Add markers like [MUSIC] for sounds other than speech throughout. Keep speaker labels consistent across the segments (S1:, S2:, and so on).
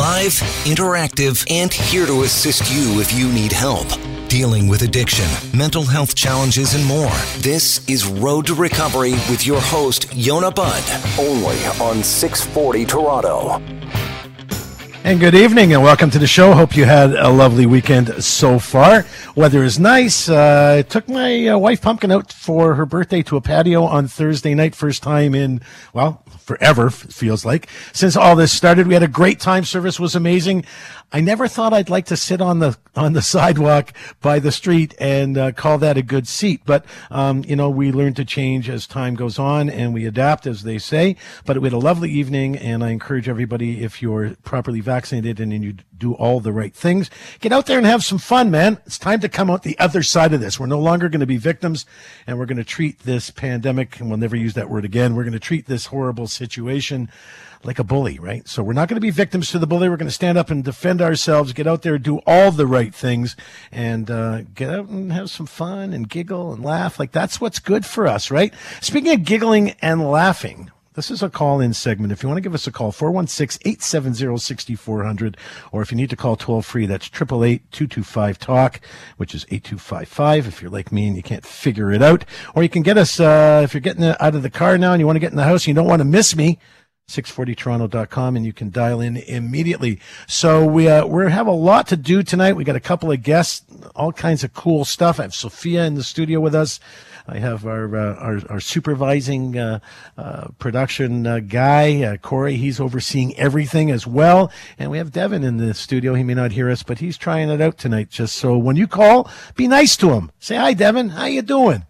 S1: Live, interactive, and here to assist you if you need help. Dealing with addiction, mental health challenges, and more. This is Road to Recovery with your host, Yonah Budd, only on 640 Toronto.
S2: And good evening and welcome to the show. Hope you had a lovely weekend so far. Weather is nice. Uh, I took my uh, wife Pumpkin out for her birthday to a patio on Thursday night. First time in, well, forever, feels like. Since all this started, we had a great time. Service was amazing. I never thought I'd like to sit on the on the [LAUGHS] sidewalk by the street and uh, call that a good seat. But um, you know, we learn to change as time goes on, and we adapt, as they say. But we had a lovely evening, and I encourage everybody, if you're properly vaccinated and you do all the right things, get out there and have some fun, man. It's time to come out the other side of this. We're no longer going to be victims, and we're going to treat this pandemic, and we'll never use that word again. We're going to treat this horrible situation like a bully, right? So we're not going to be victims to the bully. We're going to stand up and defend ourselves, get out there, do all the right things, and uh, get out and have some fun and giggle and laugh. Like that's what's good for us, right? Speaking of giggling and laughing, this is a call in segment. If you want to give us a call, 416 870 6400, or if you need to call toll free, that's 888 225 TALK, which is 8255 if you're like me and you can't figure it out. Or you can get us, uh, if you're getting out of the car now and you want to get in the house and you don't want to miss me, 640toronto.com and you can dial in immediately. So we uh, we have a lot to do tonight. We got a couple of guests, all kinds of cool stuff. I have Sophia in the studio with us. I have our uh, our, our, supervising uh, uh production uh, guy uh, Corey. He's overseeing everything as well, and we have Devin in the studio. He may not hear us, but he's trying it out tonight. Just so when you call, be nice to him. Say hi, Devin. How you doing?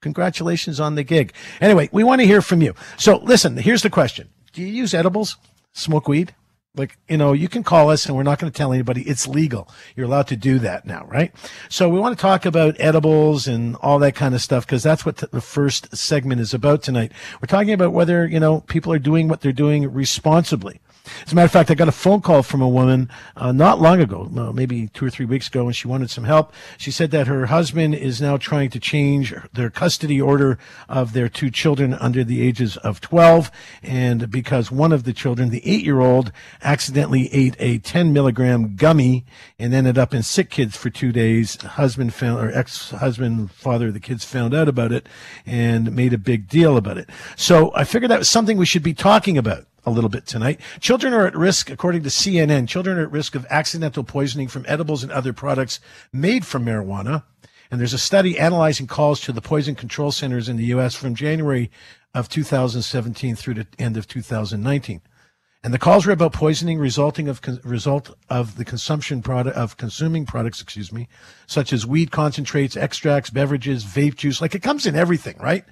S2: Congratulations on the gig. Anyway, we want to hear from you. So listen, here's the question do you use edibles? Smoke weed? Like, you know, you can call us and we're not going to tell anybody it's legal. You're allowed to do that now, right? So we want to talk about edibles and all that kind of stuff because that's what t- the first segment is about tonight. We're talking about whether, you know, people are doing what they're doing responsibly. As a matter of fact, I got a phone call from a woman uh, not long ago, maybe two or three weeks ago, and she wanted some help. She said that her husband is now trying to change their custody order of their two children under the ages of 12. And because one of the children, the eight year old, accidentally ate a 10 milligram gummy and ended up in sick kids for two days, husband found, or ex husband, father of the kids found out about it and made a big deal about it. So I figured that was something we should be talking about a little bit tonight. Children are at risk, according to CNN, children are at risk of accidental poisoning from edibles and other products made from marijuana. And there's a study analyzing calls to the poison control centers in the U.S. from January of 2017 through the end of 2019. And the calls were about poisoning resulting of result of the consumption product of consuming products, excuse me, such as weed concentrates, extracts, beverages, vape juice. Like it comes in everything, right?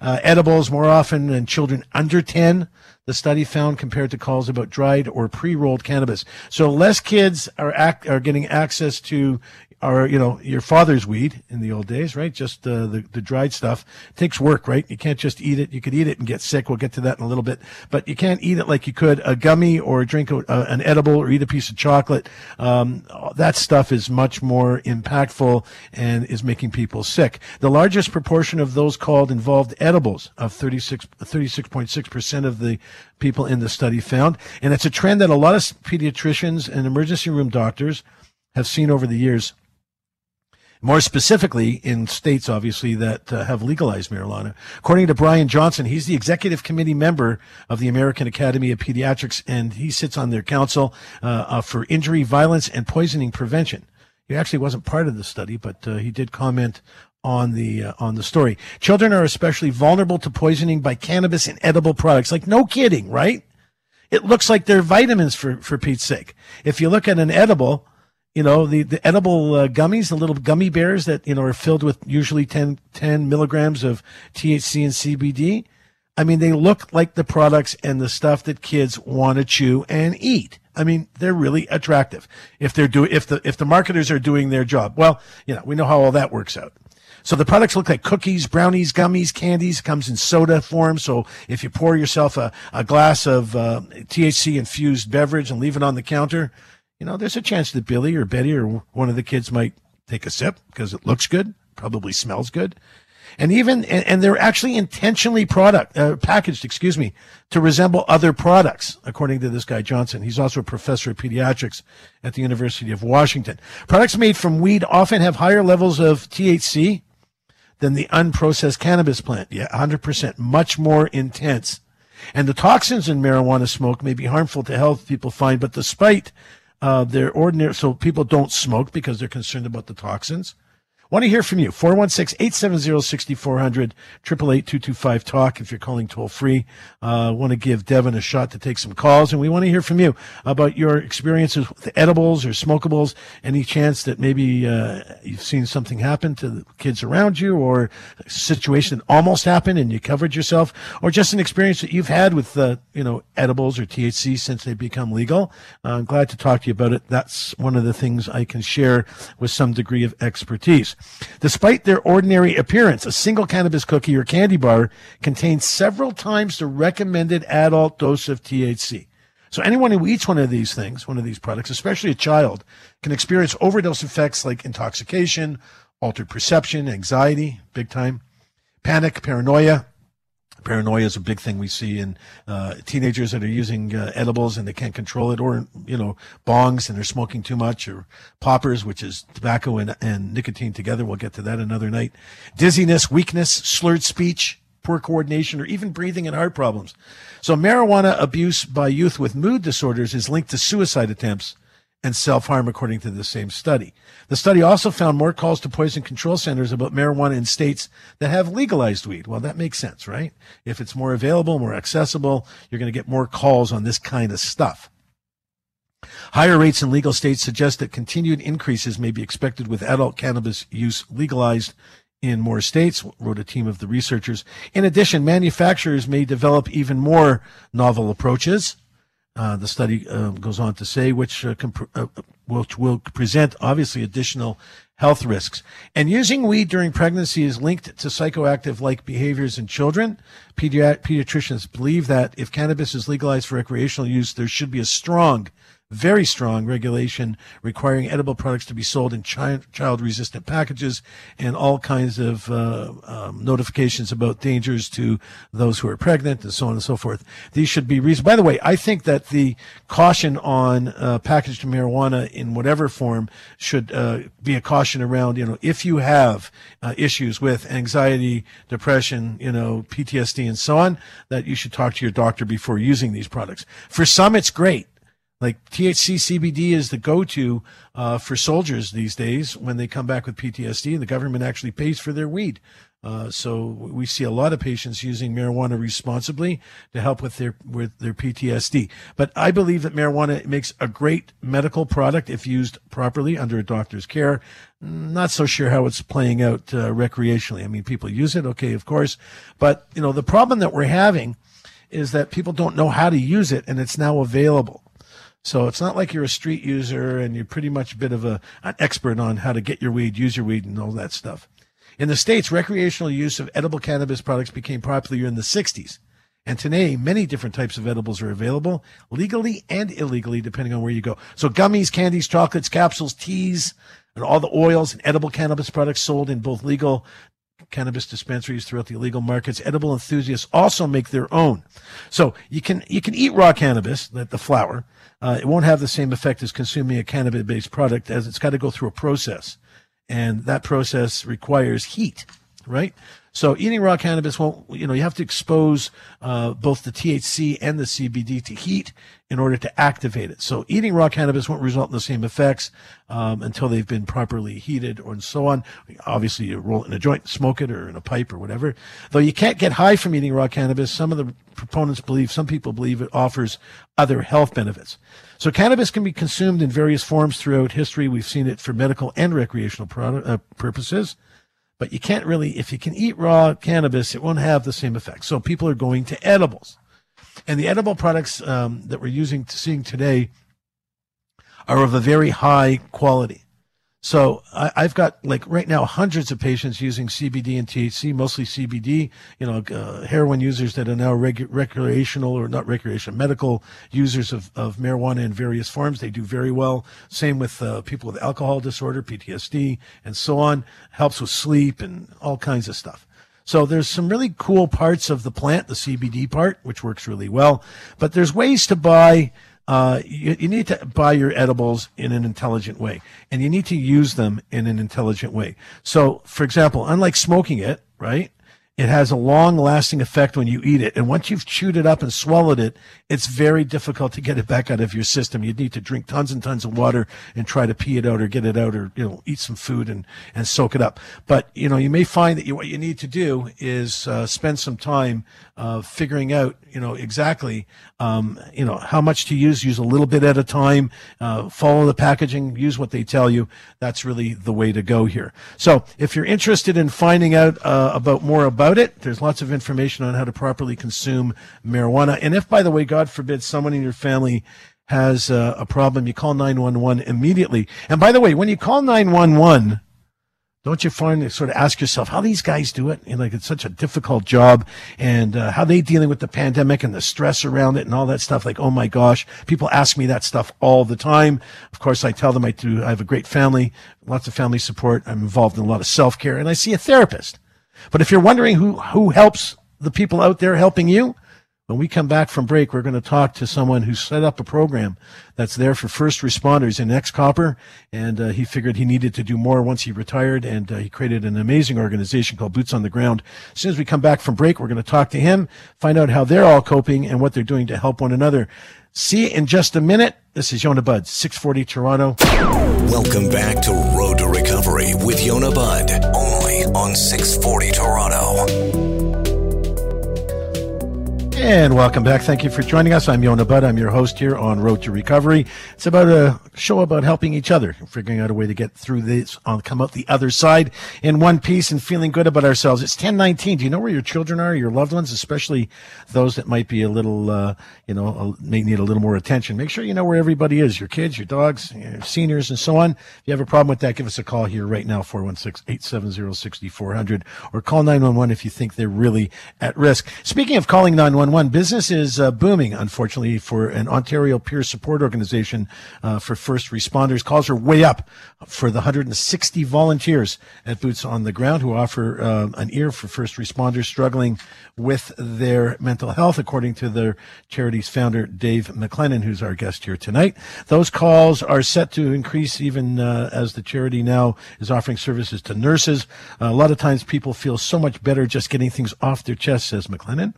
S2: Uh, edibles more often in children under 10 the study found compared to calls about dried or pre-rolled cannabis. So less kids are act, are getting access to or you know your father's weed in the old days, right? Just uh, the the dried stuff it takes work, right? You can't just eat it. You could eat it and get sick. We'll get to that in a little bit, but you can't eat it like you could a gummy or drink a, an edible or eat a piece of chocolate. Um, that stuff is much more impactful and is making people sick. The largest proportion of those called involved edibles of 36 36.6 percent of the people in the study found, and it's a trend that a lot of pediatricians and emergency room doctors have seen over the years more specifically in states, obviously, that uh, have legalized marijuana. According to Brian Johnson, he's the executive committee member of the American Academy of Pediatrics, and he sits on their council uh, uh, for injury, violence, and poisoning prevention. He actually wasn't part of the study, but uh, he did comment on the uh, on the story. Children are especially vulnerable to poisoning by cannabis and edible products. Like no kidding, right? It looks like they're vitamins for for Pete's sake. If you look at an edible, you know, the, the edible uh, gummies, the little gummy bears that, you know, are filled with usually 10, 10 milligrams of THC and CBD. I mean, they look like the products and the stuff that kids want to chew and eat. I mean, they're really attractive if they're doing, if the, if the marketers are doing their job. Well, you know, we know how all that works out. So the products look like cookies, brownies, gummies, candies. Comes in soda form. So if you pour yourself a, a glass of uh, THC infused beverage and leave it on the counter, you know, there's a chance that Billy or Betty or one of the kids might take a sip because it looks good, probably smells good. and even and, and they're actually intentionally product uh, packaged, excuse me, to resemble other products, according to this guy Johnson. He's also a professor of pediatrics at the University of Washington. Products made from weed often have higher levels of THC than the unprocessed cannabis plant. Yeah, 100%, much more intense. And the toxins in marijuana smoke may be harmful to health, people find, but despite uh, their ordinary, so people don't smoke because they're concerned about the toxins. Want to hear from you. 416-870-6400, 888 talk if you're calling toll free. Uh, want to give Devin a shot to take some calls, and we want to hear from you about your experiences with edibles or smokables. Any chance that maybe uh, you've seen something happen to the kids around you, or a situation that almost happened and you covered yourself, or just an experience that you've had with, uh, you know, edibles or THC since they've become legal. Uh, I'm glad to talk to you about it. That's one of the things I can share with some degree of expertise. Despite their ordinary appearance, a single cannabis cookie or candy bar contains several times the recommended adult dose of THC. So anyone who eats one of these things, one of these products, especially a child, can experience overdose effects like intoxication, altered perception, anxiety, big time, panic, paranoia, Paranoia is a big thing we see in uh, teenagers that are using uh, edibles and they can't control it, or you know bongs and they're smoking too much, or poppers, which is tobacco and, and nicotine together. We'll get to that another night. Dizziness, weakness, slurred speech, poor coordination, or even breathing and heart problems. So marijuana abuse by youth with mood disorders is linked to suicide attempts and self harm, according to the same study. The study also found more calls to poison control centers about marijuana in states that have legalized weed. Well, that makes sense, right? If it's more available, more accessible, you're going to get more calls on this kind of stuff. Higher rates in legal states suggest that continued increases may be expected with adult cannabis use legalized in more states, wrote a team of the researchers. In addition, manufacturers may develop even more novel approaches uh, the study uh, goes on to say, which uh, comp- uh, which will present obviously additional health risks. And using weed during pregnancy is linked to psychoactive-like behaviors in children. Pedi- pediatricians believe that if cannabis is legalized for recreational use, there should be a strong very strong regulation requiring edible products to be sold in child resistant packages and all kinds of uh, um, notifications about dangers to those who are pregnant and so on and so forth. These should be reasonable. By the way, I think that the caution on uh, packaged marijuana in whatever form should uh, be a caution around, you know, if you have uh, issues with anxiety, depression, you know, PTSD and so on, that you should talk to your doctor before using these products. For some, it's great like THC CBD is the go-to uh, for soldiers these days when they come back with PTSD, and the government actually pays for their weed. Uh, so we see a lot of patients using marijuana responsibly to help with their with their PTSD. But I believe that marijuana makes a great medical product if used properly under a doctor's care. Not so sure how it's playing out uh, recreationally. I mean, people use it, okay, of course, but you know the problem that we're having is that people don't know how to use it, and it's now available. So it's not like you're a street user and you're pretty much a bit of a, an expert on how to get your weed, use your weed, and all that stuff. In the States, recreational use of edible cannabis products became popular in the 60s. And today, many different types of edibles are available, legally and illegally, depending on where you go. So gummies, candies, chocolates, capsules, teas, and all the oils and edible cannabis products sold in both legal cannabis dispensaries throughout the illegal markets. Edible enthusiasts also make their own. So you can you can eat raw cannabis, the, the flower, uh, it won't have the same effect as consuming a cannabis based product as it's got to go through a process. And that process requires heat, right? So eating raw cannabis won't, you know, you have to expose uh, both the THC and the CBD to heat in order to activate it. So eating raw cannabis won't result in the same effects um, until they've been properly heated or and so on. Obviously, you roll it in a joint, smoke it, or in a pipe or whatever. Though you can't get high from eating raw cannabis, some of the proponents believe, some people believe it offers other health benefits. So cannabis can be consumed in various forms throughout history. We've seen it for medical and recreational product, uh, purposes but you can't really, if you can eat raw cannabis, it won't have the same effect. So people are going to edibles. And the edible products um, that we're using, to seeing today are of a very high quality. So I, have got like right now hundreds of patients using CBD and THC, mostly CBD. You know, uh, heroin users that are now regu- recreational or not recreational, medical users of, of marijuana in various forms. They do very well. Same with uh, people with alcohol disorder, PTSD, and so on. Helps with sleep and all kinds of stuff. So there's some really cool parts of the plant, the CBD part, which works really well. But there's ways to buy. Uh, you, you need to buy your edibles in an intelligent way, and you need to use them in an intelligent way. So, for example, unlike smoking it, right? It has a long lasting effect when you eat it. And once you've chewed it up and swallowed it, it's very difficult to get it back out of your system. You need to drink tons and tons of water and try to pee it out or get it out or, you know, eat some food and, and soak it up. But, you know, you may find that you, what you need to do is uh, spend some time uh, figuring out, you know, exactly, um, you know, how much to use. Use a little bit at a time. Uh, follow the packaging. Use what they tell you. That's really the way to go here. So, if you're interested in finding out uh, about more about it, there's lots of information on how to properly consume marijuana. And if, by the way, God forbid, someone in your family has uh, a problem, you call 911 immediately. And by the way, when you call 911, don't you find sort of ask yourself how these guys do it? Know, like it's such a difficult job, and uh, how they dealing with the pandemic and the stress around it and all that stuff. Like, oh my gosh, people ask me that stuff all the time. Of course, I tell them I do. I have a great family, lots of family support. I'm involved in a lot of self care, and I see a therapist. But if you're wondering who who helps the people out there helping you, when we come back from break, we're going to talk to someone who set up a program that's there for first responders in ex copper. And uh, he figured he needed to do more once he retired. And uh, he created an amazing organization called Boots on the Ground. As soon as we come back from break, we're going to talk to him, find out how they're all coping and what they're doing to help one another. See you in just a minute. This is Yonah Budd, 640 Toronto.
S1: Welcome back to Road to Recovery with Yonah Budd, only on 640 Toronto.
S2: And welcome back. Thank you for joining us. I'm Yonah Budd. I'm your host here on Road to Recovery. It's about a show about helping each other, figuring out a way to get through this, on come out the other side in one piece and feeling good about ourselves. It's 1019. Do you know where your children are, your loved ones, especially those that might be a little, uh, you know, may need a little more attention? Make sure you know where everybody is, your kids, your dogs, your seniors, and so on. If you have a problem with that, give us a call here right now, 416-870-6400, or call 911 if you think they're really at risk. Speaking of calling 911, one. Business is uh, booming, unfortunately, for an Ontario peer support organization uh, for first responders. Calls are way up for the 160 volunteers at Boots on the Ground who offer uh, an ear for first responders struggling with their mental health, according to their charity's founder, Dave McLennan, who's our guest here tonight. Those calls are set to increase even uh, as the charity now is offering services to nurses. a lot of times people feel so much better just getting things off their chest, says McLennan.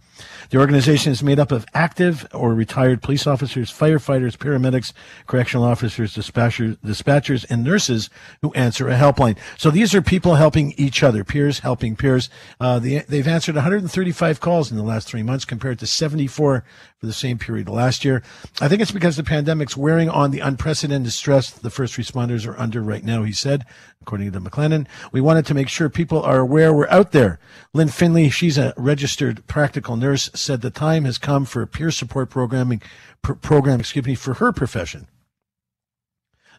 S2: The organization is made up of active or retired police officers, firefighters, paramedics, correctional officers, dispatchers, dispatchers, and nurses who answer a helpline. So these are people helping each other, peers helping peers. Uh, the, they've answered 135 calls in the last three months compared to 74 for the same period last year. I think it's because the pandemic's wearing on the unprecedented stress the first responders are under right now, he said, according to McLennan. We wanted to make sure people are aware we're out there. Lynn Finley, she's a registered practical nurse, said the time has come for a peer support programming pr- program, excuse me, for her profession.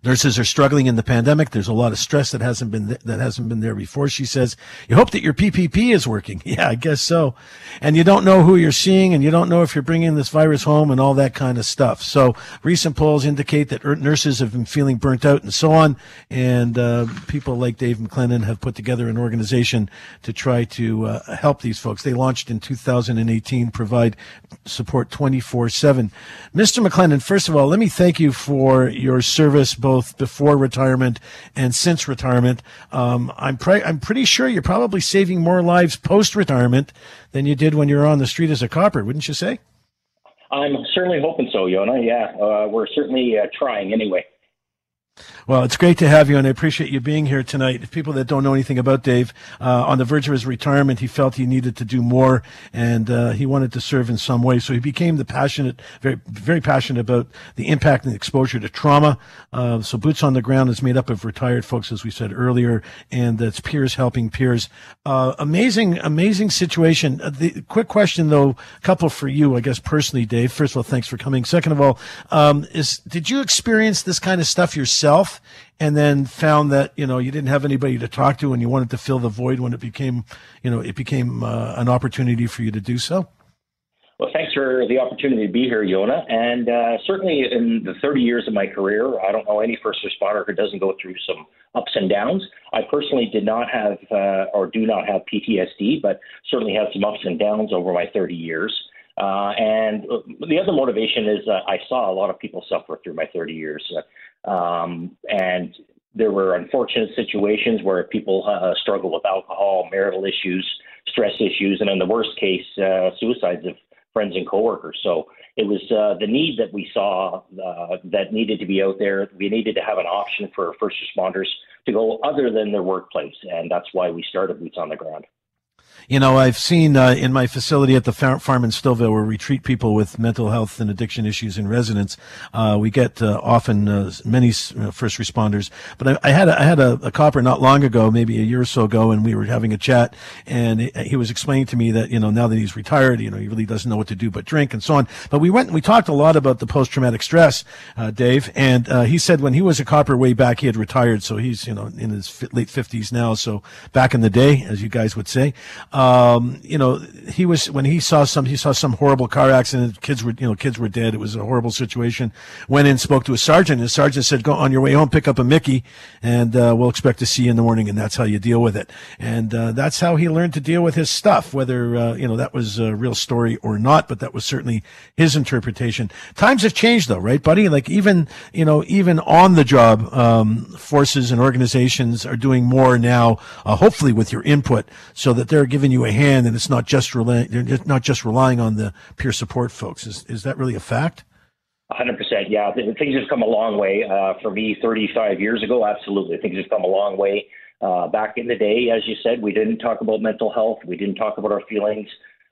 S2: Nurses are struggling in the pandemic. There's a lot of stress that hasn't been th- that hasn't been there before. She says, "You hope that your PPP is working." [LAUGHS] Yeah, I guess so. And you don't know who you're seeing, and you don't know if you're bringing this virus home, and all that kind of stuff. So recent polls indicate that er- nurses have been feeling burnt out, and so on. And uh, people like Dave McLennan have put together an organization to try to uh, help these folks. They launched in 2018, provide support 24/7. Mr. McLennan, first of all, let me thank you for your service. Both both before retirement and since retirement. Um, I'm, pre- I'm pretty sure you're probably saving more lives post retirement than you did when you were on the street as a copper, wouldn't you say?
S3: I'm certainly hoping so, Yonah. Yeah, uh, we're certainly uh, trying anyway.
S2: Well, it's great to have you, and I appreciate you being here tonight. People that don't know anything about Dave, uh, on the verge of his retirement, he felt he needed to do more, and uh, he wanted to serve in some way. So he became the passionate, very, very passionate about the impact and exposure to trauma. Uh, so Boots on the Ground is made up of retired folks, as we said earlier, and that's peers helping peers. Uh, amazing, amazing situation. Uh, the quick question, though, a couple for you, I guess personally, Dave. First of all, thanks for coming. Second of all, um, is did you experience this kind of stuff yourself? And then found that you know you didn't have anybody to talk to and you wanted to fill the void when it became you know it became uh, an opportunity for you to do so
S3: well thanks for the opportunity to be here, Yonah. And uh, certainly in the 30 years of my career, I don't know any first responder who doesn't go through some ups and downs. I personally did not have uh, or do not have PTSD, but certainly had some ups and downs over my 30 years. Uh, and the other motivation is uh, I saw a lot of people suffer through my 30 years. Um, and there were unfortunate situations where people uh, struggle with alcohol, marital issues, stress issues, and in the worst case, uh, suicides of friends and coworkers. So it was uh, the need that we saw uh, that needed to be out there. We needed to have an option for first responders to go other than their workplace, and that's why we started Boots on the Ground.
S2: You know, I've seen uh, in my facility at the farm in Stillville where we treat people with mental health and addiction issues in residence. Uh, we get uh, often uh, many uh, first responders. But I, I had a, I had a, a, copper not long ago, maybe a year or so ago, and we were having a chat, and he was explaining to me that you know now that he's retired, you know he really doesn't know what to do but drink and so on. But we went and we talked a lot about the post traumatic stress, uh, Dave, and he said when he was a copper way back, he had retired, so he's you know in his late fifties now. So back in the day, as you guys would say. Um, you know, he was when he saw some he saw some horrible car accident. Kids were you know kids were dead. It was a horrible situation. Went in, spoke to a sergeant. And the sergeant said, "Go on your way home, pick up a Mickey, and uh, we'll expect to see you in the morning." And that's how you deal with it. And uh, that's how he learned to deal with his stuff. Whether uh, you know that was a real story or not, but that was certainly his interpretation. Times have changed, though, right, buddy? Like even you know even on the job, um, forces and organizations are doing more now. Uh, hopefully, with your input, so that they're giving you a hand, and it's not just relying they're not just relying on the peer support folks. Is is that really a fact?
S3: 100%. Yeah, things have come a long way. Uh, for me, 35 years ago, absolutely, things have come a long way. Uh, back in the day, as you said, we didn't talk about mental health. We didn't talk about our feelings.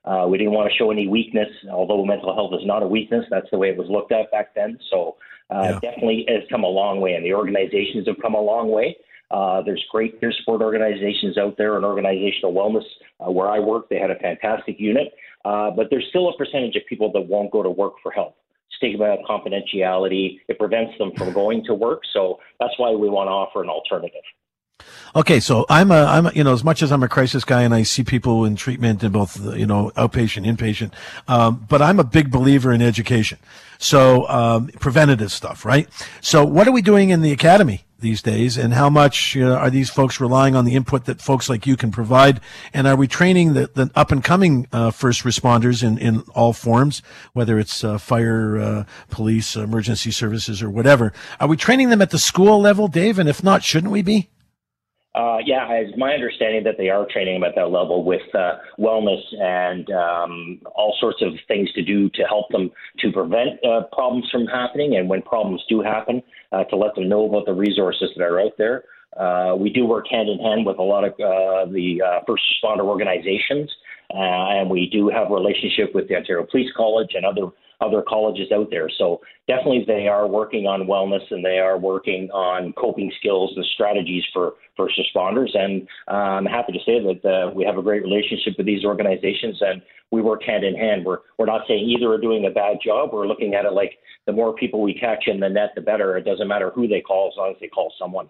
S3: Uh, we didn't want to show any weakness, although mental health is not a weakness. That's the way it was looked at back then. So uh, yeah. definitely has come a long way, and the organizations have come a long way. Uh, there's great peer support organizations out there and organizational wellness. Uh, where I work, they had a fantastic unit, uh, but there's still a percentage of people that won't go to work for help. Stigma, confidentiality, it prevents them from going to work. So that's why we want to offer an alternative.
S2: Okay, so I'm a, I'm a, you know, as much as I'm a crisis guy and I see people in treatment in both, you know, outpatient, inpatient, um, but I'm a big believer in education. So, um, preventative stuff, right? So what are we doing in the academy? These days, and how much uh, are these folks relying on the input that folks like you can provide? And are we training the, the up and coming uh, first responders in, in all forms, whether it's uh, fire, uh, police, emergency services, or whatever? Are we training them at the school level, Dave? And if not, shouldn't we be?
S3: Uh, yeah, it's my understanding that they are training them at that level with uh, wellness and um, all sorts of things to do to help them to prevent uh, problems from happening. And when problems do happen, uh, to let them know about the resources that are out there. Uh, we do work hand in hand with a lot of uh, the first responder organizations, and we do have a relationship with the Ontario Police College and other other colleges out there. So definitely they are working on wellness and they are working on coping skills and strategies for first responders. And uh, I'm happy to say that uh, we have a great relationship with these organizations and we work hand in hand. We're, we're not saying either are doing a bad job. We're looking at it like the more people we catch in the net, the better. It doesn't matter who they call as long as they call someone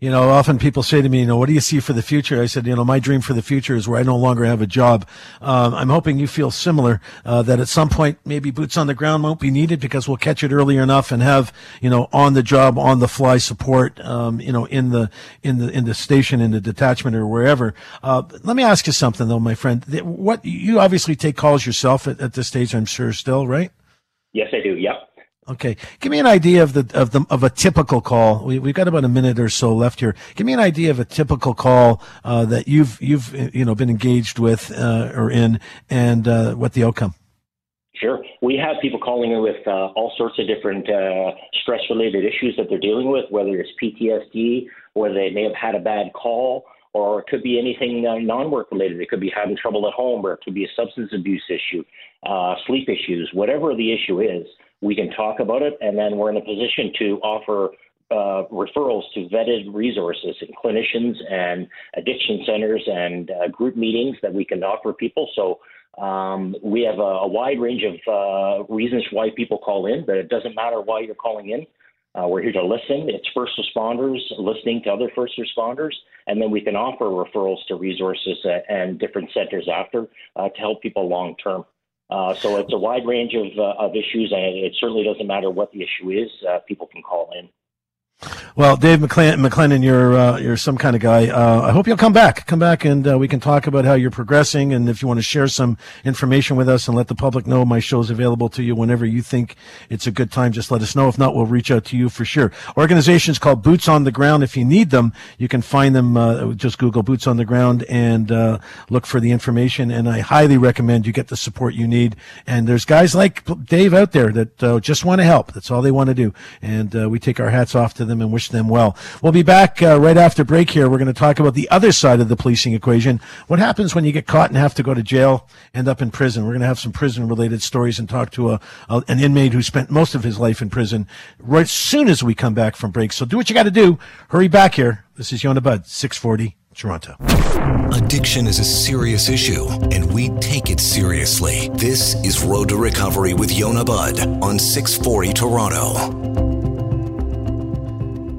S2: you know, often people say to me, you know, what do you see for the future? I said, you know, my dream for the future is where I no longer have a job. Um, I'm hoping you feel similar, uh, that at some point maybe boots on the ground won't be needed because we'll catch it early enough and have, you know, on the job, on the fly support, um, you know, in the, in the, in the station, in the detachment or wherever. Uh, let me ask you something though, my friend. What, you obviously take calls yourself at, at this stage, I'm sure still, right?
S3: Yes, I do. Yep.
S2: Okay, give me an idea of the of the of a typical call. We, have got about a minute or so left here. Give me an idea of a typical call uh, that you've you've you know been engaged with uh, or in, and uh, what the outcome.
S3: Sure, we have people calling in with uh, all sorts of different uh, stress related issues that they're dealing with, whether it's PTSD or they may have had a bad call. Or it could be anything uh, non-work related. It could be having trouble at home, or it could be a substance abuse issue, sleep issues, whatever the issue is we can talk about it, and then we're in a position to offer uh, referrals to vetted resources and clinicians and addiction centers and uh, group meetings that we can offer people. So um, we have a, a, wide range of uh, reasons why people call in, but it doesn't matter why you're calling in. Uh, we're here to listen. It's first responders listening to other first responders, and then we can offer referrals to resources uh, and different centers after uh, to help people long term. Uh, so it's a wide range of, uh, of issues, and it certainly doesn't matter what the issue is. Uh, people can call in.
S2: Well, Dave McLennan, you're uh, you're some kind of guy. Uh, I hope you'll come back. Come back, and uh, we can talk about how you're progressing. And if you want to share some information with us and let the public know, my show's available to you whenever you think it's a good time. Just let us know. If not, we'll reach out to you for sure. Organizations called Boots on the Ground. If you need them, you can find them. Uh, just Google Boots on the Ground and uh, look for the information. And I highly recommend you get the support you need. And there's guys like Dave out there that uh, just want to help. That's all they want to do. And we take our hats off to them and wish them well. We'll be back uh, right after break here. We're going to talk about the other side of the policing equation. What happens when you get caught and have to go to jail, end up in prison? We're going to have some prison related stories and talk to a, a, an inmate who spent most of his life in prison right as soon as we come back from break. So do what you got to do. Hurry back here. This is Yonah Budd, 640 Toronto.
S1: Addiction is a serious issue, and we take it seriously. This is Road to Recovery with Yonah Budd on 640 Toronto.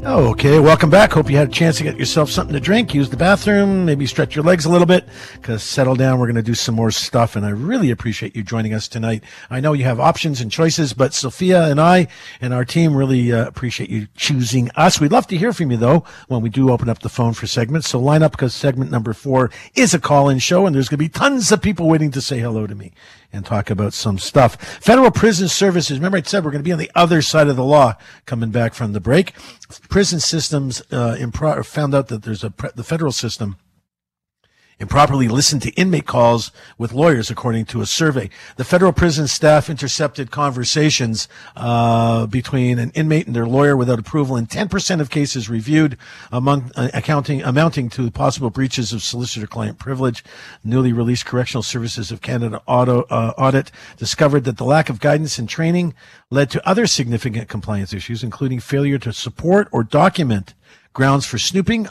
S2: Okay. Welcome back. Hope you had a chance to get yourself something to drink, use the bathroom, maybe stretch your legs a little bit, because settle down. We're going to do some more stuff, and I really appreciate you joining us tonight. I know you have options and choices, but Sophia and I and our team really uh, appreciate you choosing us. We'd love to hear from you, though, when we do open up the phone for segments. So line up, because segment number four is a call-in show, and there's going to be tons of people waiting to say hello to me and talk about some stuff. Federal Prison Services. Remember, I said we're going to be on the other side of the law coming back from the break. Prison systems uh, found out that there's a pre- the federal system improperly listened to inmate calls with lawyers, according to a survey. The federal prison staff intercepted conversations uh, between an inmate and their lawyer without approval in 10% of cases reviewed, among uh, accounting amounting to possible breaches of solicitor-client privilege. Newly released Correctional Services of Canada auto, uh, audit discovered that the lack of guidance and training led to other significant compliance issues, including failure to support or document grounds for snooping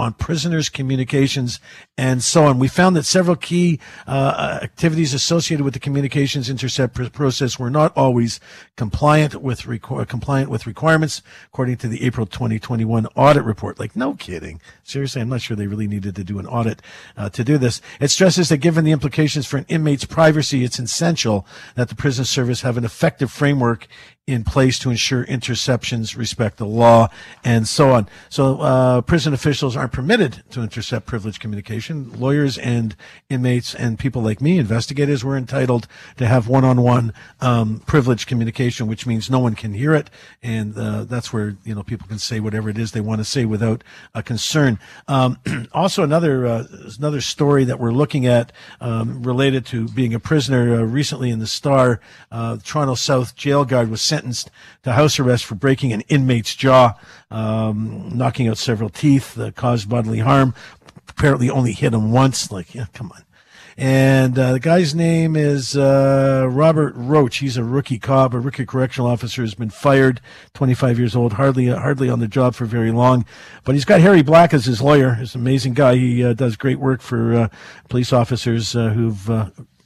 S2: on prisoners' communications and so on. We found that several key uh, activities associated with the communications intercept pr- process were not always compliant with requ- compliant with requirements, according to the April 2021 audit report. Like, no kidding. Seriously, I'm not sure they really needed to do an audit uh, to do this. It stresses that given the implications for an inmate's privacy, it's essential that the prison service have an effective framework in place to ensure interceptions respect the law and so on. So uh, prison officials aren't permitted to intercept privileged communication. Lawyers and inmates and people like me, investigators, were entitled to have one-on-one um, privileged communication, which means no one can hear it, and uh, that's where you know people can say whatever it is they want to say without a concern. Um, [CLEARS THROAT] also, another uh, another story that we're looking at um, related to being a prisoner uh, recently in the Star, uh, Toronto South jail guard was sentenced to house arrest for breaking an inmate's jaw, um, knocking out several teeth, uh, caused bodily harm. Apparently, only hit him once. Like, yeah, come on. And uh, the guy's name is uh, Robert Roach. He's a rookie cop, a rookie correctional officer, has been fired, 25 years old, hardly hardly on the job for very long. But he's got Harry Black as his lawyer. He's an amazing guy. He uh, does great work for uh, police officers uh, who've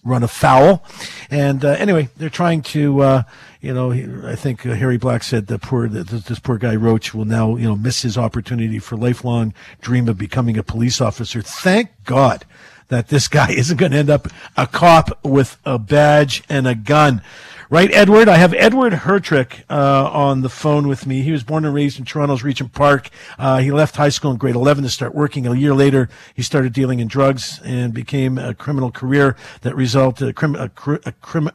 S2: run afoul. And uh, anyway, they're trying to, uh, you know, I think uh, Harry Black said the poor this poor guy Roach will now, you know, miss his opportunity for lifelong dream of becoming a police officer. Thank God that this guy [LAUGHS] isn't going to end up a cop with a badge and a gun. Right, Edward? I have Edward Hertrich uh, on the phone with me. He was born and raised in Toronto's Regent Park. Uh, he left high school in grade 11 to start working. A year later, he started dealing in drugs and became a criminal career that resulted a, crim, a, a, crim,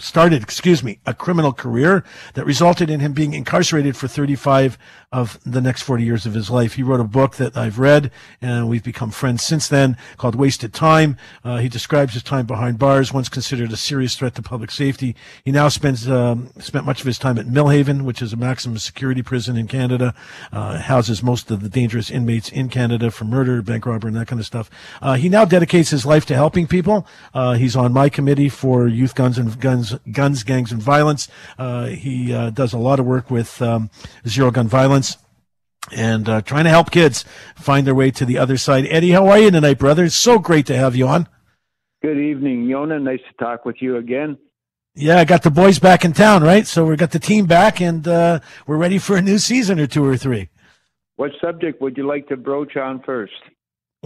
S2: started, excuse me, a criminal career that resulted in him being incarcerated for 35 of the next 40 years of his life. He wrote a book that I've read and we've become friends since then called Wasted Time. Uh, he describes his time behind bars, once considered a serious threat to public safety. He now spends, um, spent much of his time at Millhaven, which is a maximum security prison in Canada, uh, houses most of the dangerous inmates in Canada for murder, bank robbery, and that kind of stuff. Uh, he now dedicates his life to helping people. Uh, he's on my committee for youth guns and guns, guns, gangs, and violence. Uh, he uh, does a lot of work with um, zero gun violence and uh, trying to help kids find their way to the other side. Eddie, how are you tonight, brother? It's so great to have you on.
S4: Good evening, Yonah. Nice to talk with you again.
S2: Yeah, I got the boys back in town, right? So we got the team back, and uh, we're ready for a new season or two or three.
S4: What subject would you like to broach on first?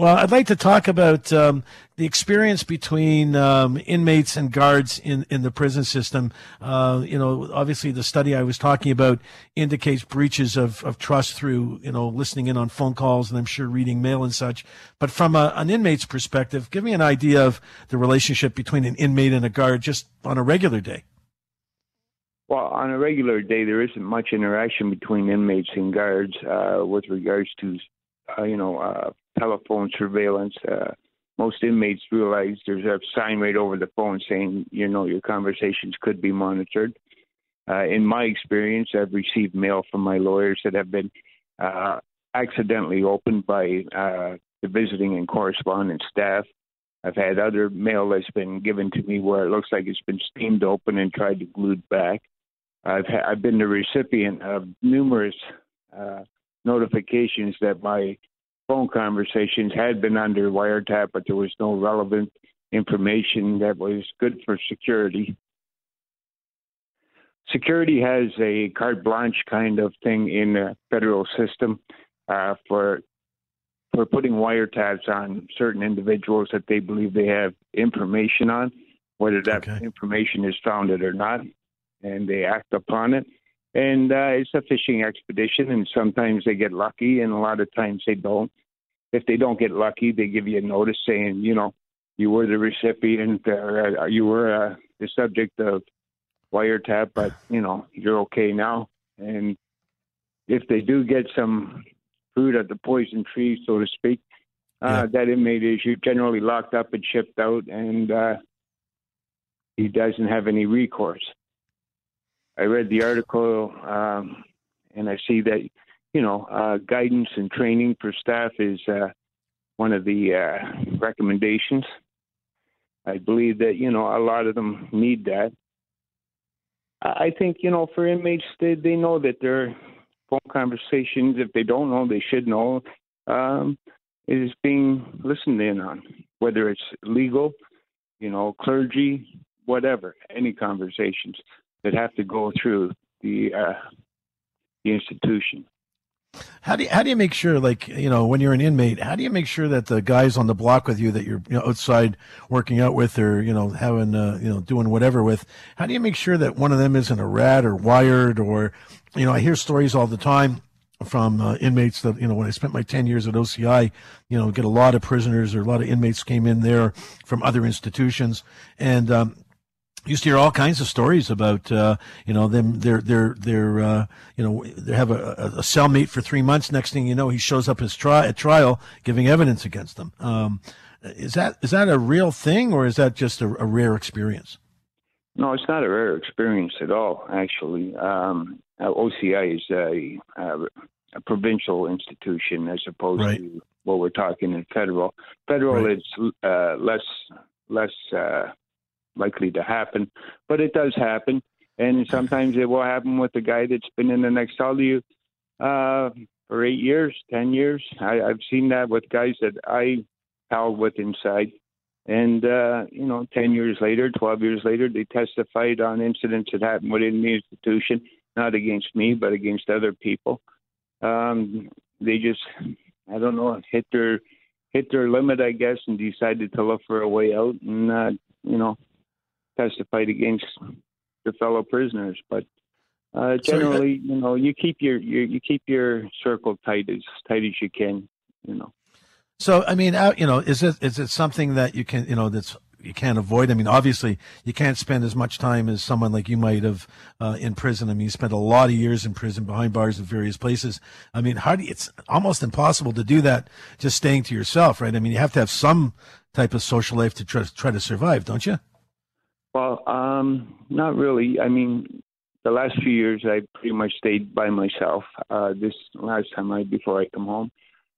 S2: Well, I'd like to talk about um, the experience between um, inmates and guards in, in the prison system. Uh, you know, obviously, the study I was talking about indicates breaches of, of trust through, you know, listening in on phone calls and I'm sure reading mail and such. But from a, an inmate's perspective, give me an idea of the relationship between an inmate and a guard just on a regular day.
S4: Well, on a regular day, there isn't much interaction between inmates and guards uh, with regards to, uh, you know, uh, telephone surveillance. Uh, most inmates realize there's a sign right over the phone saying, you know, your conversations could be monitored. Uh, in my experience, I've received mail from my lawyers that have been uh, accidentally opened by uh, the visiting and correspondence staff. I've had other mail that's been given to me where it looks like it's been steamed open and tried to glued back. I've ha- I've been the recipient of numerous uh, notifications that my phone conversations had been under wiretap, but there was no relevant information that was good for security. Security has a carte blanche kind of thing in the federal system uh, for for putting wiretaps on certain individuals that they believe they have information on, whether that okay. information is founded or not, and they act upon it. And uh, it's a fishing expedition, and sometimes they get lucky, and a lot of times they don't if they don't get lucky, they give you a notice saying, you know, you were the recipient or uh, you were uh, the subject of wiretap, but you know you're okay now. And if they do get some fruit of the poison tree, so to speak, uh, that inmate is you generally locked up and shipped out, and uh, he doesn't have any recourse. I read the article, um, and I see that you know, uh, guidance and training for staff is uh, one of the uh, recommendations. I believe that you know a lot of them need that. I think you know for inmates they they know that their phone conversations, if they don't know, they should know, um, is being listened in on, whether it's legal, you know, clergy, whatever, any conversations that have to go through the uh, the institution.
S2: How do you, how do you make sure, like you know, when you're an inmate, how do you make sure that the guys on the block with you that you're you know, outside working out with, or you know, having uh, you know, doing whatever with, how do you make sure that one of them isn't a rat or wired, or you know, I hear stories all the time from uh, inmates that you know when I spent my 10 years at OCI you know get a lot of prisoners or a lot of inmates came in there from other institutions and um, used to hear all kinds of stories about uh, you know them they're they're they're uh, you know they have a, a cellmate for three months. Next thing you know he shows up his tri- at trial giving evidence against them. Um, is that is that a real thing or is that just a, a, rare experience?
S4: No it's not a rare experience at all actually. Um, OCI is a, a, a, provincial institution as opposed right. to what we're talking in federal. Federal right. is uh, less less uh, likely to happen, but it does happen. And sometimes it will happen with the guy that's been in the next cell to you uh, for eight years, ten years. I, I've seen that with guys that I held with inside. And, uh, you know, 10 years later, 12 years later, they testified on incidents that happened within the institution, not against me, but against other people. Um, they just, I don't know, hit their hit their limit, I guess, and decided to look for a way out. And, uh, you know, testified against your fellow prisoners. But uh, generally, you know, you keep your, your you keep your circle tight as tight as you can. You know.
S2: So I mean, you know, is it is it something that you can you know that's you can't avoid. I mean, obviously, you can't spend as much time as someone like you might have uh, in prison. I mean, you spent a lot of years in prison behind bars in various places. I mean, how do you, it's almost impossible to do that just staying to yourself, right? I mean, you have to have some type of social life to try, try to survive, don't you?
S4: Well, um, not really. I mean, the last few years I pretty much stayed by myself. Uh, this last time I before I come home,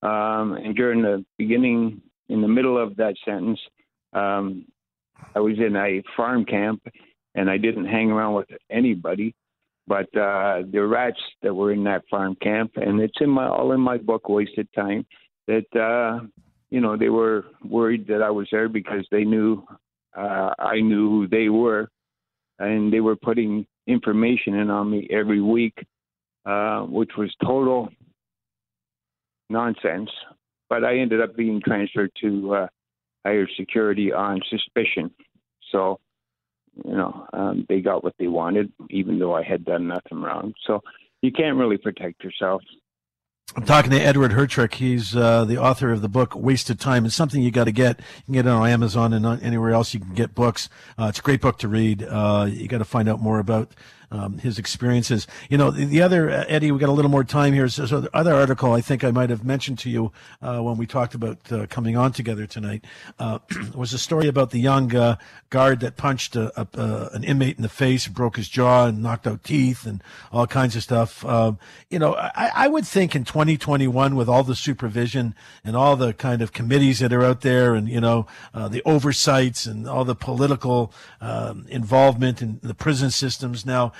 S4: um, and during the beginning, in the middle of that sentence, um, I was in a farm camp, and I didn't hang around with anybody. But uh, the rats that were in that farm camp, and it's in my all in my book, wasted time. That uh, you know they were worried that I was there because they knew uh, I knew who they were, and they were putting information in on me every week, uh, which was total nonsense. but I ended up being transferred to uh, higher security on suspicion. So, you know, um, they got what they wanted, even though I had done nothing wrong. So you can't really protect yourself.
S2: I'm talking to Edward Hertrich. He's uh, the author of the book Wasted Time. It's something you got to get. You can get it on Amazon and anywhere else you can get books. Uh, it's a great book to read. Uh, you got to find out more about um, his experiences. You know, the, the other uh, Eddie, we got a little more time here. So, so the other article I think I might have mentioned to you uh, when we talked about uh, coming on together tonight uh, [CLEARS THROAT] was a story about the young uh, guard that punched a, a, an inmate in the face, broke his jaw, and knocked out teeth, and all kinds of stuff. Um, you know, I, I, would think in 2021 with all the supervision and all the kind of committees that are out there, and you know, the oversights and all the political um, involvement in the prison systems now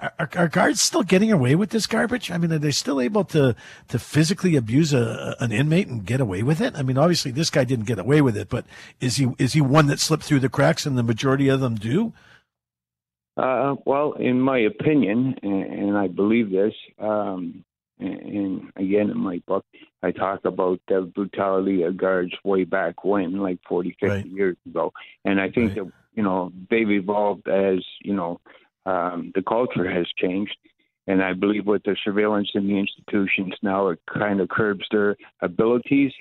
S2: are, are, guards still getting away with this garbage? I mean, are they still able to to physically abuse a, an inmate and get away with it? I mean, obviously this guy didn't get away with it, but is he is he one that slipped through the cracks, and the majority of them do?
S4: Uh, well, in my opinion, and, and I believe this, um, and, and again in my book, I talk about the brutality of guards way back when, like 40, 50 right. years ago. And I think right. that, you know, they've evolved as, you know, um, the culture has changed. And I believe with the surveillance in the institutions now, it kind of curbs their abilities.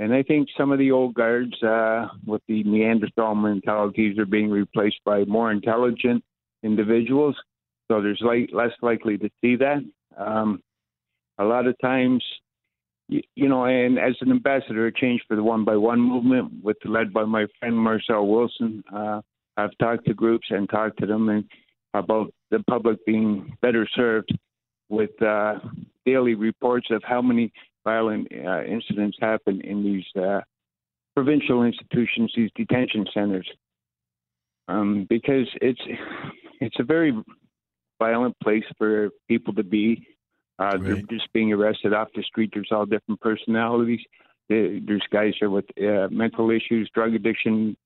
S4: And I think some of the old guards uh, with the Neanderthal mentalities are being replaced by more intelligent individuals. So there's like, less likely to see that. Um, a lot of times, you, you know, and as an ambassador, Change for the One by One movement, with led by my friend Marcel Wilson, uh, I've talked to groups and talked to them, and about the public being better served with uh, daily reports of how many violent uh, incidents happen in these uh, provincial institutions, these detention centers, um, because it's it's a very violent place for people to be. Uh, right. They're just being arrested off the street. There's all different personalities. There's guys here with uh, mental issues, drug addiction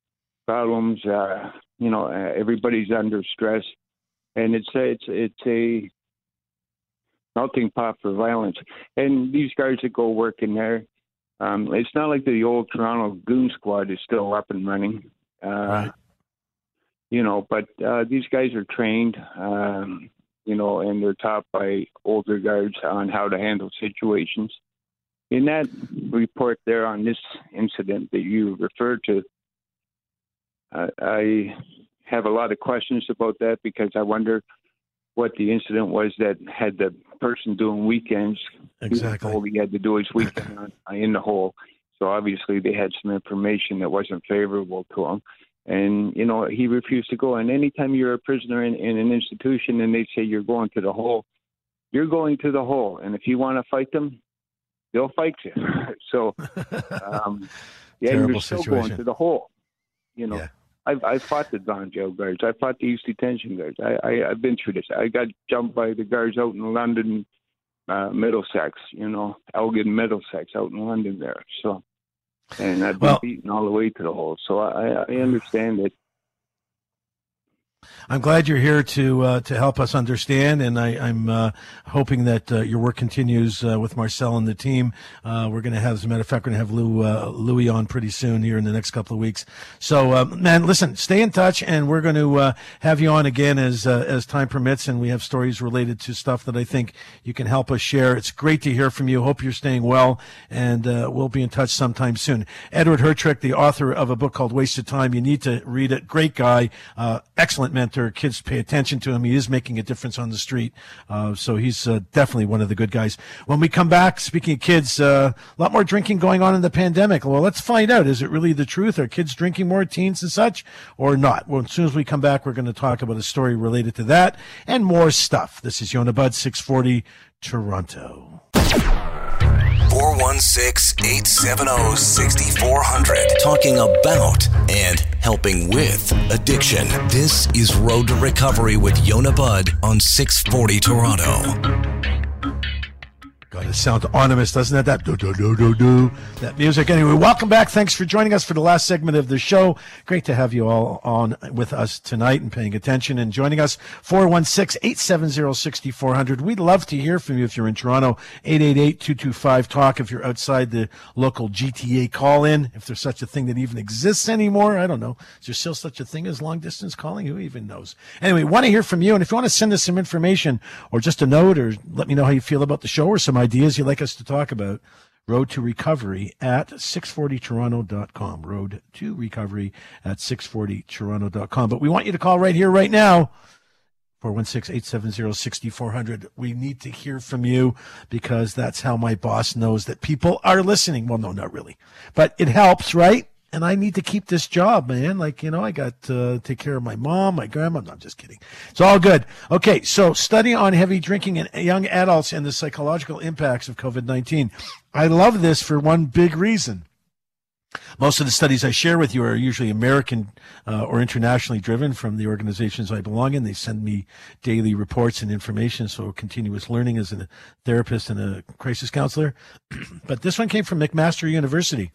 S4: problems. Uh, you know, everybody's under stress and it's a, it's it's a melting pot for violence. And these guys that go work in there, um, it's not like the old Toronto Goon Squad is still up and running. Uh, right. You know, but uh, these guys are trained, um, you know, and they're taught by older guards on how to handle situations. In that report there on this incident that you referred to, uh, I have a lot of questions about that because I wonder what the incident was that had the person doing weekends.
S2: Exactly.
S4: All he had to do his weekend in the hole. So obviously they had some information that wasn't favorable to him. And, you know, he refused to go. And anytime you're a prisoner in, in an institution and they say you're going to the hole, you're going to the hole. And if you want to fight them, they'll fight you. [LAUGHS] so, [LAUGHS] um, yeah, you're still situation. going to the hole. You know, yeah. I've I fought the Don jail guards. I fought the East Detention guards. I, I I've been through this. I got jumped by the guards out in London, uh, Middlesex. You know, Elgin, Middlesex, out in London there. So, and I've been well, beaten all the way to the hole. So I I understand that
S2: I'm glad you're here to uh, to help us understand, and I, am uh, hoping that uh, your work continues uh, with Marcel and the team. Uh, we're going to have, as a matter of fact, we're going to have Lou, uh, Louis on pretty soon here in the next couple of weeks. So, man, listen, stay in touch, and we're going to have you on again as as time permits, and we have stories related to stuff that I think you can help us share. It's great to hear from you. Hope you're staying well, and we'll be in touch sometime soon. Edward Hertrich, the author of a book called Wasted Time. You need to read it. Great guy, excellent mentor mentor. Kids pay attention to him. He is making a difference on the street. Uh, so he's uh, definitely one of the good guys. When we come back, speaking of kids, uh, a lot more drinking going on in the pandemic. Well, let's find out. Is it really the truth? Are kids drinking more, teens and such, or not? Well, as soon as we come back, we're going to talk about a story related to that and more stuff. This is Yonah Budd, 640 Toronto.
S1: 416 870 6400. Talking about and helping with addiction. This is Road to Recovery with Yonah Budd on 640 Toronto.
S2: Got to of sound ominous, doesn't it? That do do do do do that music. Anyway, welcome back. Thanks for joining us for the last segment of the show. Great to have you all on with us tonight and paying attention and joining us. 416-870-6400. We'd love to hear from you if you're in Toronto. 888-225-TALK if you're outside the local GTA call in. If there's such a thing that even exists anymore. I don't know. Is there still such a thing as long distance calling? Who even knows? Anyway, want to hear from you. And if you want to send us some information or just a note or let me know how you feel about the show or some ideas you'd like us to talk about, Road to Recovery at 640toronto.com. Road to Recovery at 640toronto.com. But we want you to call right here, right now. 416-870-6400. We need to hear from you because that's how my boss knows that people are listening. Well, no, not really, but it helps, right? And I need to keep this job, man. Like, you know, I got to take care of my mom, my grandma. No, I'm just kidding. It's all good. Okay. So study on heavy drinking in young adults and the psychological impacts of COVID-19. I love this for one big reason. Most of the studies I share with you are usually American uh, or internationally driven from the organizations I belong in. They send me daily reports and information, so continuous learning as a therapist and a crisis counselor. [CLEARS THROAT] but this one came from McMaster University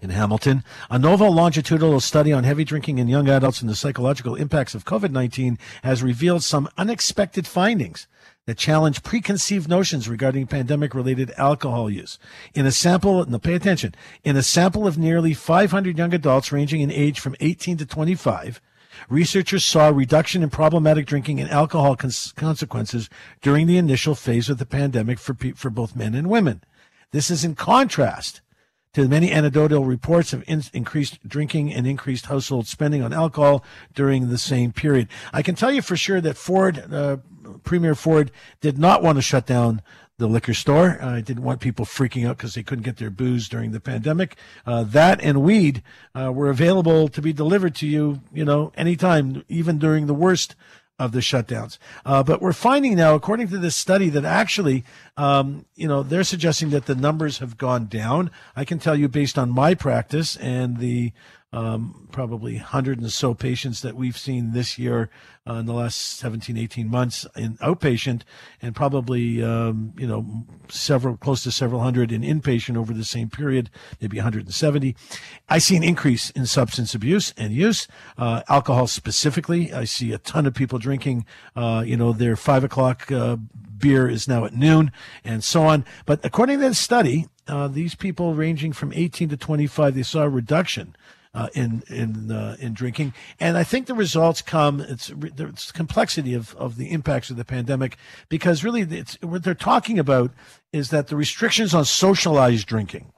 S2: in Hamilton. A novel longitudinal study on heavy drinking in young adults and the psychological impacts of COVID 19 has revealed some unexpected findings that challenge preconceived notions regarding pandemic related alcohol use. In a sample, now pay attention, in a sample of nearly 500 young adults ranging in age from 18 to 25, researchers saw a reduction in problematic drinking and alcohol cons- consequences during the initial phase of the pandemic for, pe- for both men and women. This is in contrast to the many anecdotal reports of in- increased drinking and increased household spending on alcohol during the same period. I can tell you for sure that Ford, uh, Premier Ford, did not want to shut down the liquor store. I uh, didn't want people freaking out because they couldn't get their booze during the pandemic. Uh, that and weed uh, were available to be delivered to you, you know, anytime, even during the worst of the shutdowns. Uh, but we're finding now, according to this study, that actually, um, you know, they're suggesting that the numbers have gone down. I can tell you based on my practice and the um, probably 100 and so patients that we've seen this year uh, in the last 17, 18 months in outpatient, and probably, um, you know, several, close to several hundred in inpatient over the same period, maybe 170. I see an increase in substance abuse and use, uh, alcohol specifically. I see a ton of people drinking, uh, you know, their five o'clock uh, beer is now at noon and so on. But according to the study, uh, these people ranging from 18 to 25, they saw a reduction uh, in in uh, in drinking. And I think the results come. It's the complexity of of the impacts of the pandemic because really it's what they're talking about is that the restrictions on socialized drinking.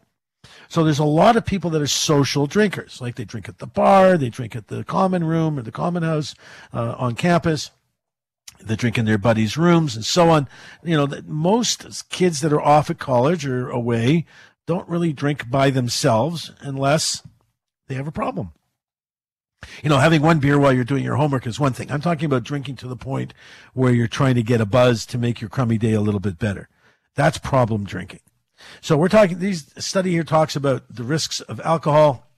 S2: So there's a lot of people that are social drinkers, like they drink at the bar, they drink at the common room or the common house uh, on campus they drink in their buddies' rooms and so on. You know, that most kids that are off at college or away don't really drink by themselves unless they have a problem. You know, having one beer while you're doing your homework is one thing. I'm talking about drinking to the point where you're trying to get a buzz to make your crummy day a little bit better. That's problem drinking. So we're talking, these study here talks about the risks of alcohol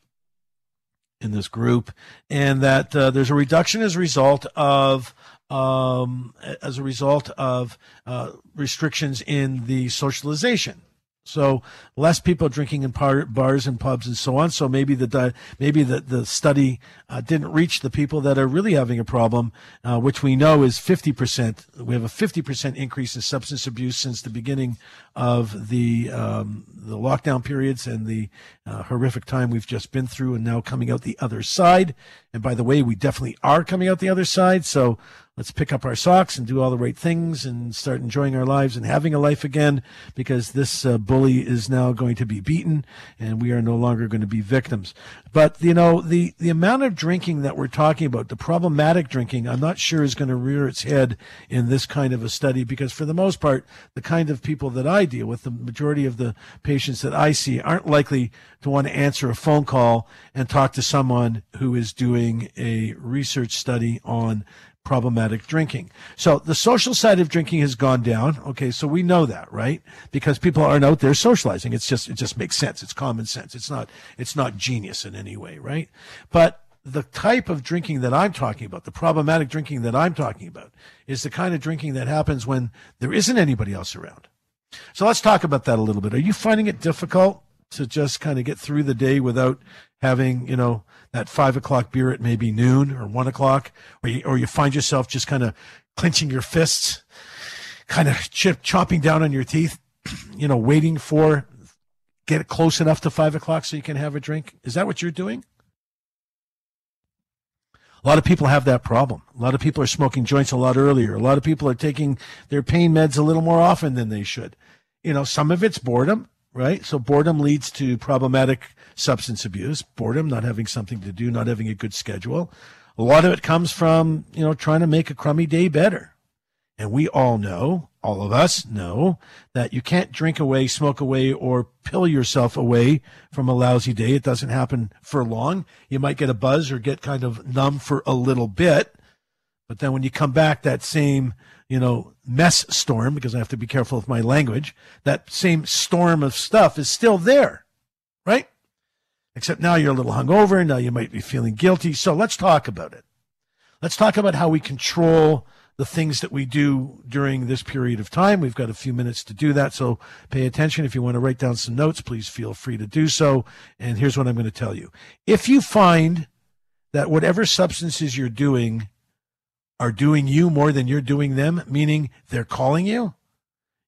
S2: in this group and that uh, there's a reduction as a result of um, as a result of uh, restrictions in the socialization so less people drinking in par- bars and pubs and so on. So maybe the maybe the the study uh, didn't reach the people that are really having a problem, uh, which we know is 50%. We have a 50% increase in substance abuse since the beginning of the um, the lockdown periods and the uh, horrific time we've just been through, and now coming out the other side. And by the way, we definitely are coming out the other side. So let's pick up our socks and do all the right things and start enjoying our lives and having a life again because this uh, bully is now going to be beaten and we are no longer going to be victims. But, you know, the, the amount of drinking that we're talking about, the problematic drinking, I'm not sure is going to rear its head in this kind of a study because for the most part, the kind of people that I deal with, the majority of the patients that I see aren't likely to want to answer a phone call and talk to someone who is doing a research study on problematic drinking. So the social side of drinking has gone down. Okay, so we know that, right? Because people aren't out there socializing. It's just it just makes sense. It's common sense. It's not it's not genius in any way, right? But the type of drinking that I'm talking about, the problematic drinking that I'm talking about, is the kind of drinking that happens when there isn't anybody else around. So let's talk about that a little bit. Are you finding it difficult to just kind of get through the day without having, you know, that five o'clock beer at maybe noon or one o'clock, or you, or you find yourself just kind of clenching your fists, kind of chip, chopping down on your teeth, [CLEARS THROAT] you know, waiting for get close enough to five o'clock so you can have a drink. Is that what you're doing? A lot of people have that problem. A lot of people are smoking joints a lot earlier. A lot of people are taking their pain meds a little more often than they should. You know, some of it's boredom, right? So boredom leads to problematic substance abuse. Boredom, not having something to do, not having a good schedule. A lot of it comes from, you know, trying to make a crummy day better. And we all know, all of us know, that you can't drink away, smoke away, or pill yourself away from a lousy day. It doesn't happen for long. You might get a buzz or get kind of numb for a little bit. But then when you come back, that same, you know, mess storm, because I have to be careful with my language, that same storm of stuff is still there, right? Except now you're a little hungover. Now you might be feeling guilty. So let's talk about it. Let's talk about how we control the things that we do during this period of time. We've got a few minutes to do that, so pay attention. If you want to write down some notes, please feel free to do so. And here's what I'm going to tell you. If you find that whatever substances you're doing are doing you more than you're doing them, meaning they're calling you,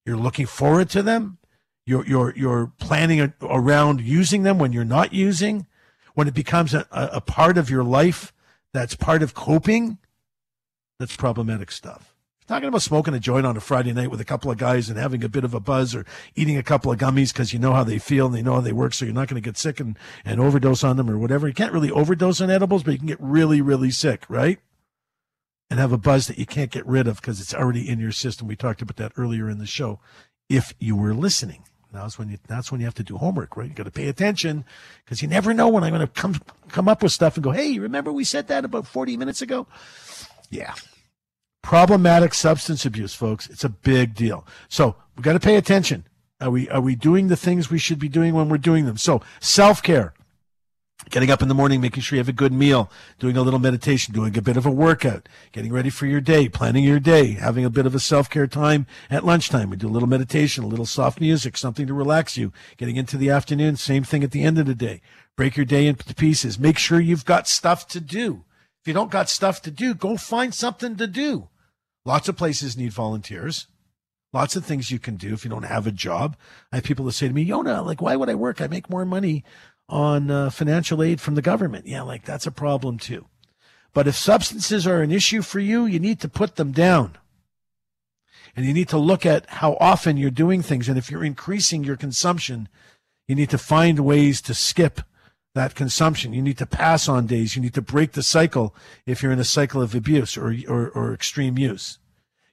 S2: you're looking forward to them, you're, you're, you're planning around using them when you're not using, when it becomes a, a part of your life that's part of coping, that's problematic stuff. Talking about smoking a joint on a Friday night with a couple of guys and having a bit of a buzz or eating a couple of gummies because you know how they feel and they know how they work, so you're not going to get sick and, and overdose on them or whatever. You can't really overdose on edibles, but you can get really, really sick, right? And have a buzz that you can't get rid of because it's already in your system. We talked about that earlier in the show. If you were listening, that's when you that's when you have to do homework, right? You got to pay attention because you never know when I'm going to come come up with stuff and go, "Hey, remember we said that about 40 minutes ago?" Yeah. Problematic substance abuse, folks. It's a big deal. So we got to pay attention. Are we, are we doing the things we should be doing when we're doing them? So self care, getting up in the morning, making sure you have a good meal, doing a little meditation, doing a bit of a workout, getting ready for your day, planning your day, having a bit of a self care time at lunchtime. We do a little meditation, a little soft music, something to relax you. Getting into the afternoon, same thing at the end of the day. Break your day into pieces. Make sure you've got stuff to do. If you don't got stuff to do, go find something to do. Lots of places need volunteers. Lots of things you can do if you don't have a job. I have people that say to me, Yonah, like, why would I work? I make more money on uh, financial aid from the government. Yeah, like that's a problem too. But if substances are an issue for you, you need to put them down. And you need to look at how often you're doing things. And if you're increasing your consumption, you need to find ways to skip that consumption. You need to pass on days. You need to break the cycle if you're in a cycle of abuse or, or, or extreme use.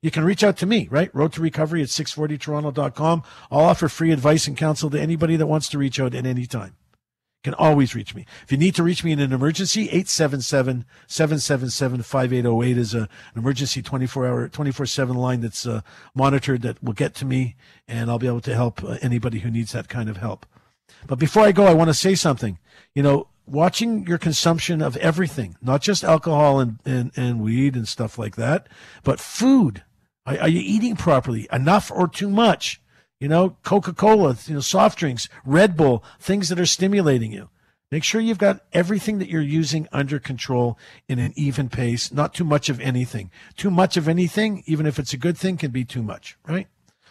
S2: You can reach out to me, right? Road to recovery at 640toronto.com. I'll offer free advice and counsel to anybody that wants to reach out at any time. Can always reach me. If you need to reach me in an emergency, 877-777-5808 is a, an emergency 24 hour, 24 seven line that's uh, monitored that will get to me and I'll be able to help uh, anybody who needs that kind of help. But before I go, I want to say something. You know, watching your consumption of everything, not just alcohol and, and, and weed and stuff like that, but food. Are, are you eating properly? Enough or too much? You know, Coca Cola, you know, soft drinks, Red Bull, things that are stimulating you. Make sure you've got everything that you're using under control in an even pace, not too much of anything. Too much of anything, even if it's a good thing, can be too much, right?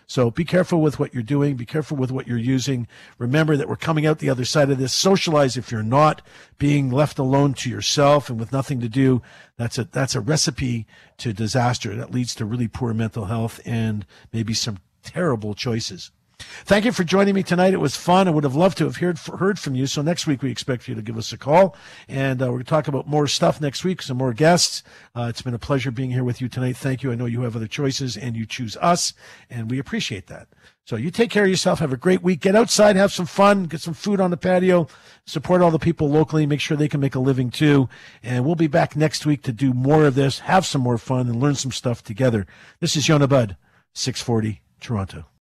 S2: So be careful with what you're doing. Be careful with what you're using. Remember that we're coming out the other side of this. Socialize if you're not being left alone to yourself and with nothing to do. That's a, that's a recipe to disaster. That leads to really poor mental health and maybe some terrible choices. Thank you for joining me tonight. It was fun. I would have loved to have heard, heard from you. So next week we expect you to give us a call, and uh, we're going to talk about more stuff next week, some more guests. Uh, it's been a pleasure being here with you tonight. Thank you. I know you have other choices, and you choose us, and we appreciate that. So you take care of yourself. Have a great week. Get outside, have some fun, get some food on the patio, support all the people locally, make sure they can make a living too. And we'll be back next week to do more of this, have some more fun, and learn some stuff together. This is Yonah Budd, 640 Toronto.